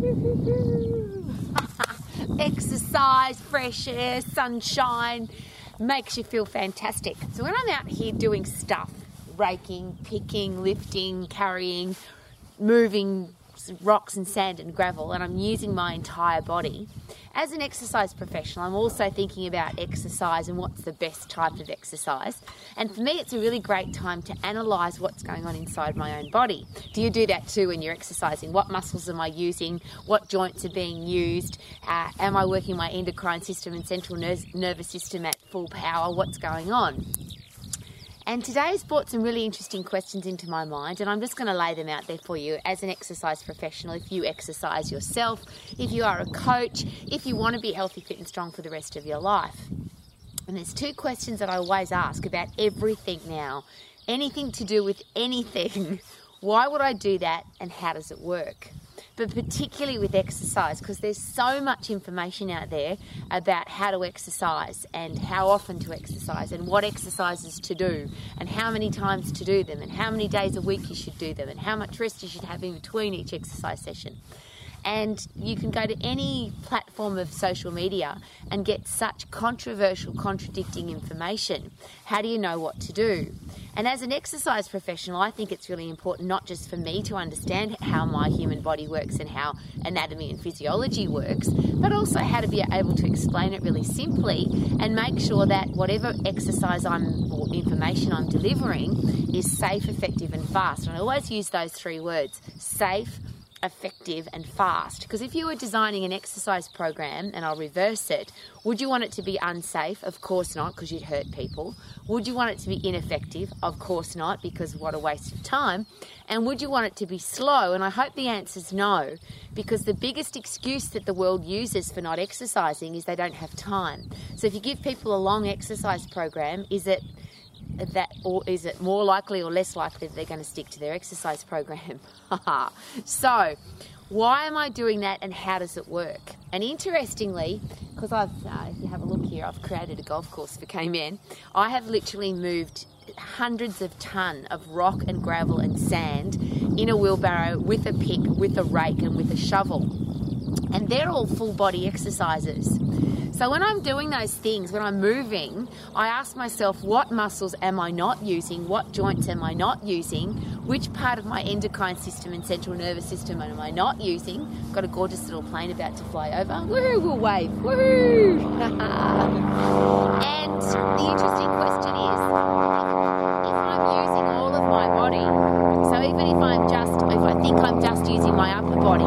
Exercise, fresh air, sunshine makes you feel fantastic. So when I'm out here doing stuff, raking, picking, lifting, carrying, moving rocks and sand and gravel, and I'm using my entire body, as an exercise professional, I'm also thinking about exercise and what's the best type of exercise. And for me, it's a really great time to analyze what's going on inside my own body. Do you do that too when you're exercising? What muscles am I using? What joints are being used? Uh, am I working my endocrine system and central ner- nervous system at full power? What's going on? And today's brought some really interesting questions into my mind, and I'm just going to lay them out there for you as an exercise professional. If you exercise yourself, if you are a coach, if you want to be healthy, fit, and strong for the rest of your life. And there's two questions that I always ask about everything now anything to do with anything. Why would I do that, and how does it work? But particularly with exercise because there's so much information out there about how to exercise and how often to exercise and what exercises to do and how many times to do them and how many days a week you should do them and how much rest you should have in between each exercise session. And you can go to any platform of social media and get such controversial, contradicting information. How do you know what to do? And as an exercise professional, I think it's really important not just for me to understand how my human body works and how anatomy and physiology works, but also how to be able to explain it really simply and make sure that whatever exercise I'm or information I'm delivering is safe, effective, and fast. And I always use those three words safe, effective and fast. Because if you were designing an exercise program, and I'll reverse it, would you want it to be unsafe? Of course not, because you'd hurt people. Would you want it to be ineffective? Of course not, because what a waste of time. And would you want it to be slow? And I hope the answer is no, because the biggest excuse that the world uses for not exercising is they don't have time. So if you give people a long exercise program, is it that or is it more likely or less likely that they're going to stick to their exercise program? so, why am I doing that and how does it work? And interestingly, because I've, uh, if you have a look here, I've created a golf course for K-Men. I have literally moved hundreds of ton of rock and gravel and sand in a wheelbarrow with a pick, with a rake, and with a shovel. And they're all full body exercises. So when I'm doing those things, when I'm moving, I ask myself, what muscles am I not using? What joints am I not using? Which part of my endocrine system and central nervous system am I not using? Got a gorgeous little plane about to fly over. Woohoo, we'll wave. Woohoo! and the interesting question is, if I'm using all of my body, think I'm just using my upper body,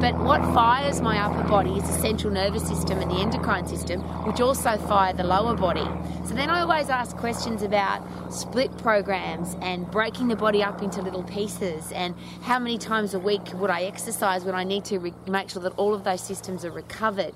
but what fires my upper body is the central nervous system and the endocrine system, which also fire the lower body. So then I always ask questions about split programs and breaking the body up into little pieces and how many times a week would I exercise when I need to re- make sure that all of those systems are recovered.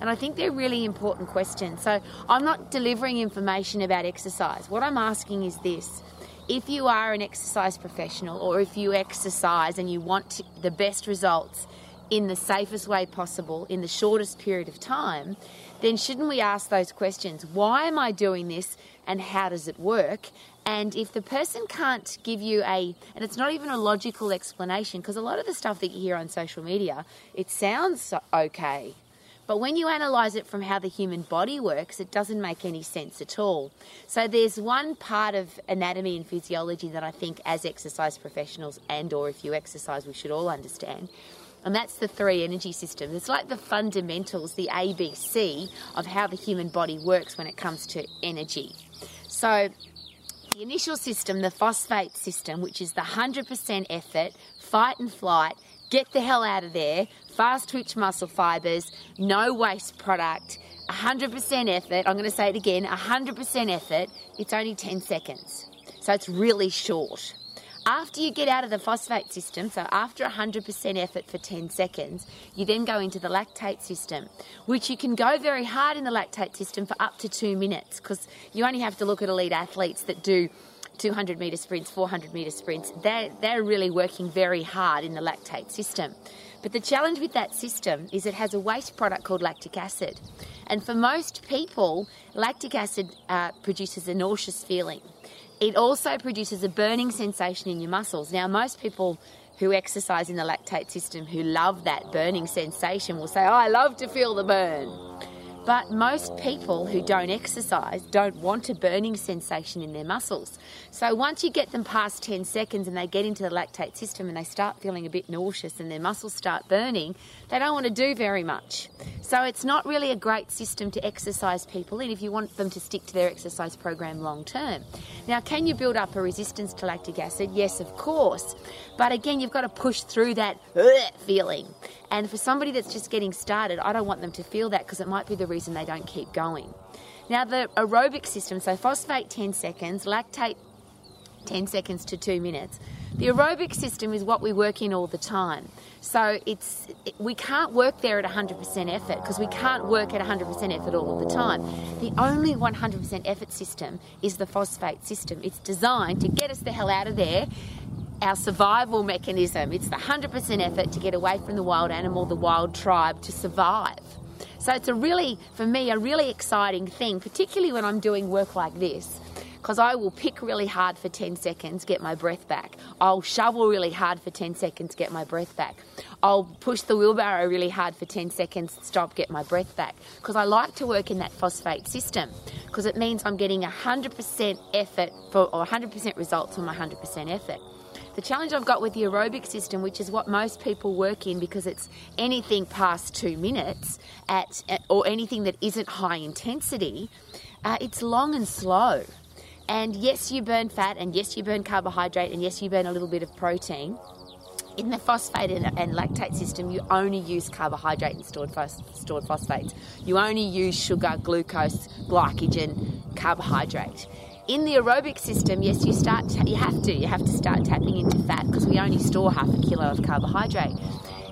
And I think they're really important questions. So I'm not delivering information about exercise. What I'm asking is this if you are an exercise professional or if you exercise and you want the best results in the safest way possible in the shortest period of time, then shouldn't we ask those questions? Why am I doing this and how does it work? And if the person can't give you a, and it's not even a logical explanation, because a lot of the stuff that you hear on social media, it sounds okay. But when you analyze it from how the human body works, it doesn't make any sense at all. So there's one part of anatomy and physiology that I think as exercise professionals and or if you exercise we should all understand and that's the three energy systems. It's like the fundamentals, the ABC of how the human body works when it comes to energy. So, the initial system, the phosphate system, which is the 100% effort, fight and flight, get the hell out of there, fast twitch muscle fibers, no waste product, 100% effort. I'm going to say it again 100% effort. It's only 10 seconds. So, it's really short. After you get out of the phosphate system, so after 100% effort for 10 seconds, you then go into the lactate system, which you can go very hard in the lactate system for up to two minutes because you only have to look at elite athletes that do 200 metre sprints, 400 metre sprints. They're, they're really working very hard in the lactate system. But the challenge with that system is it has a waste product called lactic acid. And for most people, lactic acid uh, produces a nauseous feeling. It also produces a burning sensation in your muscles. Now, most people who exercise in the lactate system who love that burning sensation will say, oh, I love to feel the burn. But most people who don't exercise don't want a burning sensation in their muscles. So once you get them past 10 seconds and they get into the lactate system and they start feeling a bit nauseous and their muscles start burning, they don't want to do very much. So it's not really a great system to exercise people in if you want them to stick to their exercise program long term. Now, can you build up a resistance to lactic acid? Yes, of course. But again, you've got to push through that feeling. And for somebody that's just getting started, I don't want them to feel that because it might be the reason they don't keep going. Now, the aerobic system, so phosphate 10 seconds, lactate 10 seconds to two minutes. The aerobic system is what we work in all the time. So it's it, we can't work there at 100% effort because we can't work at 100% effort all of the time. The only 100% effort system is the phosphate system. It's designed to get us the hell out of there our survival mechanism. It's the 100% effort to get away from the wild animal, the wild tribe, to survive. So it's a really, for me, a really exciting thing, particularly when I'm doing work like this, because I will pick really hard for 10 seconds, get my breath back. I'll shovel really hard for 10 seconds, get my breath back. I'll push the wheelbarrow really hard for 10 seconds, stop, get my breath back. Because I like to work in that phosphate system, because it means I'm getting 100% effort for, or 100% results from my 100% effort. The challenge I've got with the aerobic system, which is what most people work in because it's anything past two minutes at, or anything that isn't high intensity, uh, it's long and slow. And yes, you burn fat, and yes, you burn carbohydrate, and yes, you burn a little bit of protein. In the phosphate and, and lactate system, you only use carbohydrate and stored, phos- stored phosphates. You only use sugar, glucose, glycogen, carbohydrate in the aerobic system, yes, you start. You have to. You have to start tapping into fat because we only store half a kilo of carbohydrate.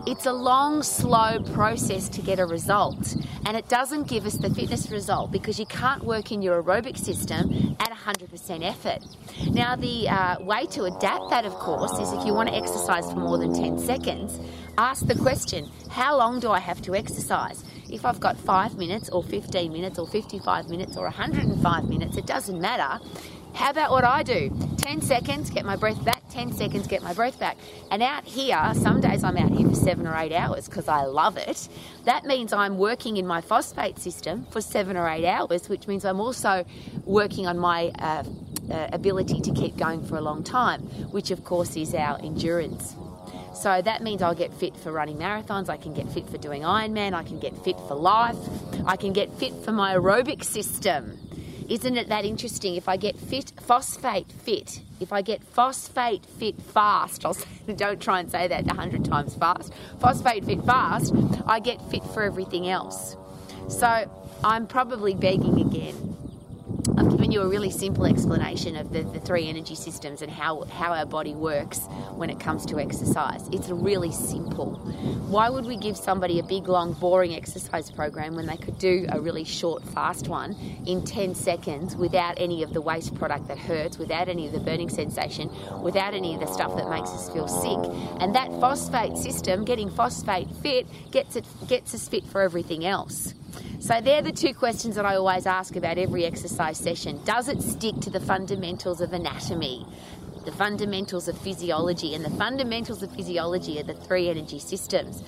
It's a long, slow process to get a result, and it doesn't give us the fitness result because you can't work in your aerobic system at 100% effort. Now, the uh, way to adapt that, of course, is if you want to exercise for more than 10 seconds, ask the question how long do I have to exercise? If I've got five minutes or 15 minutes or 55 minutes or 105 minutes, it doesn't matter. How about what I do? 10 seconds, get my breath back, 10 seconds, get my breath back. And out here, some days I'm out here for seven or eight hours because I love it. That means I'm working in my phosphate system for seven or eight hours, which means I'm also working on my uh, uh, ability to keep going for a long time, which of course is our endurance. So that means I'll get fit for running marathons, I can get fit for doing Ironman, I can get fit for life, I can get fit for my aerobic system. Isn't it that interesting? If I get fit, phosphate fit, if I get phosphate fit fast, I'll say, don't try and say that a hundred times fast. Phosphate fit fast, I get fit for everything else. So I'm probably begging again I've given you a really simple explanation of the, the three energy systems and how, how our body works when it comes to exercise. It's really simple. Why would we give somebody a big, long, boring exercise program when they could do a really short, fast one in 10 seconds without any of the waste product that hurts, without any of the burning sensation, without any of the stuff that makes us feel sick? And that phosphate system, getting phosphate fit, gets, it, gets us fit for everything else. So they're the two questions that I always ask about every exercise session. Does it stick to the fundamentals of anatomy? The fundamentals of physiology, and the fundamentals of physiology are the three energy systems.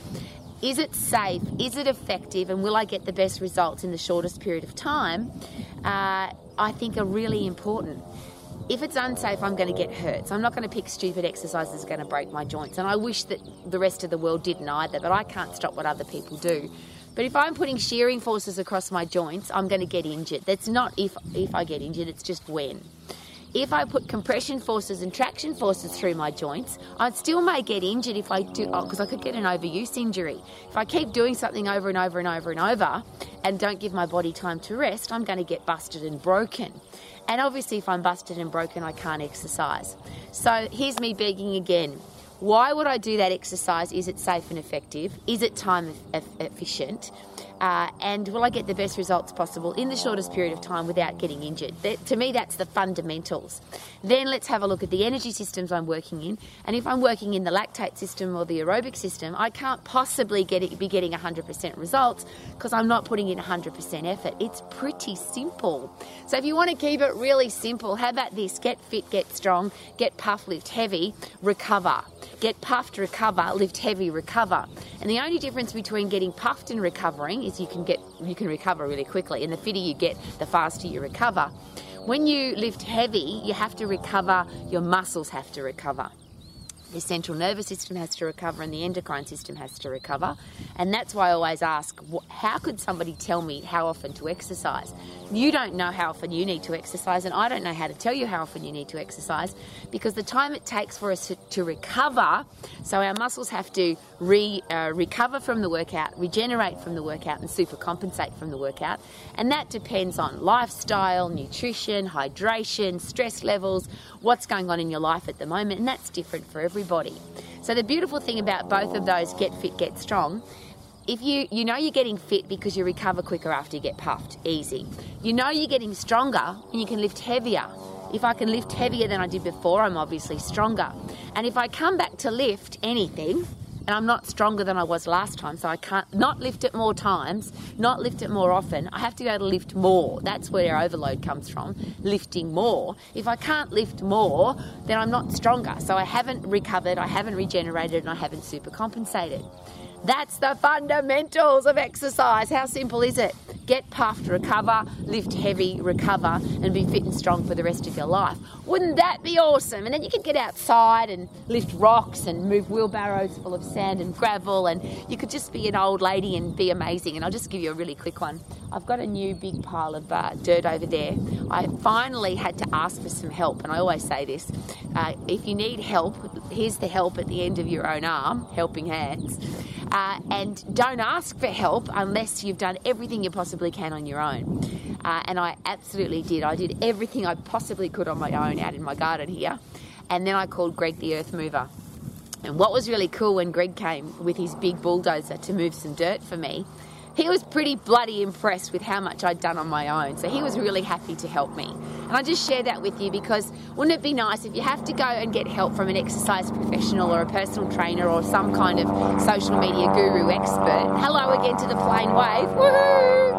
Is it safe? Is it effective? And will I get the best results in the shortest period of time? Uh, I think are really important if it's unsafe, I'm going to get hurt. So I'm not going to pick stupid exercises that are going to break my joints. And I wish that the rest of the world didn't either, but I can't stop what other people do. But if I'm putting shearing forces across my joints, I'm going to get injured. That's not if if I get injured, it's just when. If I put compression forces and traction forces through my joints, I still may get injured if I do, because oh, I could get an overuse injury. If I keep doing something over and over and over and over and don't give my body time to rest, I'm going to get busted and broken. And obviously, if I'm busted and broken, I can't exercise. So here's me begging again why would I do that exercise? Is it safe and effective? Is it time efficient? Uh, and will I get the best results possible in the shortest period of time without getting injured? That, to me, that's the fundamentals. Then let's have a look at the energy systems I'm working in. And if I'm working in the lactate system or the aerobic system, I can't possibly get it, be getting 100% results because I'm not putting in 100% effort. It's pretty simple. So if you want to keep it really simple, how about this? Get fit, get strong, get puff lift heavy, recover. get puffed, recover, lift heavy, recover. And the only difference between getting puffed and recovering is you can get you can recover really quickly. And the fitter you get, the faster you recover. When you lift heavy, you have to recover, your muscles have to recover the central nervous system has to recover and the endocrine system has to recover. And that's why I always ask, how could somebody tell me how often to exercise? You don't know how often you need to exercise, and I don't know how to tell you how often you need to exercise because the time it takes for us to, recover, so our muscles have to re, uh, recover from the workout, regenerate from the workout, and super compensate from the workout. And that depends on lifestyle, nutrition, hydration, stress levels, what's going on in your life at the moment, and that's different for everybody. So the beautiful thing about both of those get fit, get strong. If you you know you're getting fit because you recover quicker after you get puffed, easy. You know you're getting stronger and you can lift heavier. If I can lift heavier than I did before, I'm obviously stronger. And if I come back to lift anything, and I'm not stronger than I was last time, so I can't not lift it more times, not lift it more often. I have to be able to lift more. That's where overload comes from, lifting more. If I can't lift more, then I'm not stronger. So I haven't recovered, I haven't regenerated, and I haven't super compensated. That's the fundamentals of exercise. How simple is it? Get puffed, recover, lift heavy, recover, and be fit and strong for the rest of your life. Wouldn't that be awesome? And then you could get outside and lift rocks and move wheelbarrows full of sand and gravel, and you could just be an old lady and be amazing. And I'll just give you a really quick one. I've got a new big pile of uh, dirt over there. I finally had to ask for some help, and I always say this uh, if you need help, here's the help at the end of your own arm, helping hands. Uh, and don't ask for help unless you've done everything you possibly can on your own. Uh, and I absolutely did. I did everything I possibly could on my own out in my garden here. And then I called Greg the Earth Mover. And what was really cool when Greg came with his big bulldozer to move some dirt for me he was pretty bloody impressed with how much I'd done on my own. So he was really happy to help me. And I just share that with you because wouldn't it be nice if you have to go and get help from an exercise professional or a personal trainer or some kind of social media guru expert? Hello again to the plane wave. Woohoo!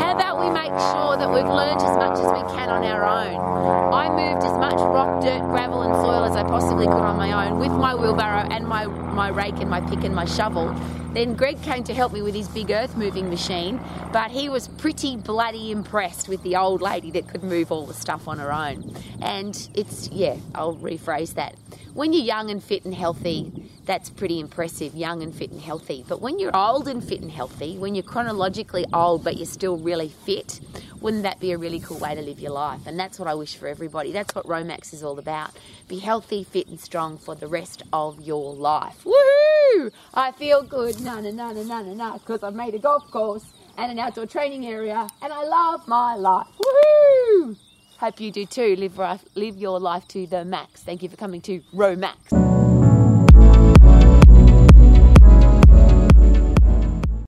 How about we make sure that we've learned as much as we can on our own? I moved as much rock, dirt, gravel, and soil as I possibly could on my own with my wheelbarrow and my, my rake and my pick and my shovel. Then Greg came to help me with his big earth moving machine, but he was pretty bloody impressed with the old lady that could move all the stuff on her own. And it's, yeah, I'll rephrase that. When you're young and fit and healthy, that's pretty impressive, young and fit and healthy. But when you're old and fit and healthy, when you're chronologically old but you're still really fit, wouldn't that be a really cool way to live your life? And that's what I wish for everybody. That's what Romax is all about. Be healthy, fit, and strong for the rest of your life. Woohoo! I feel good, na na na na na na na, because I've made a golf course and an outdoor training area, and I love my life. Woohoo! Hope you do too. Live, live your life to the max. Thank you for coming to Romax.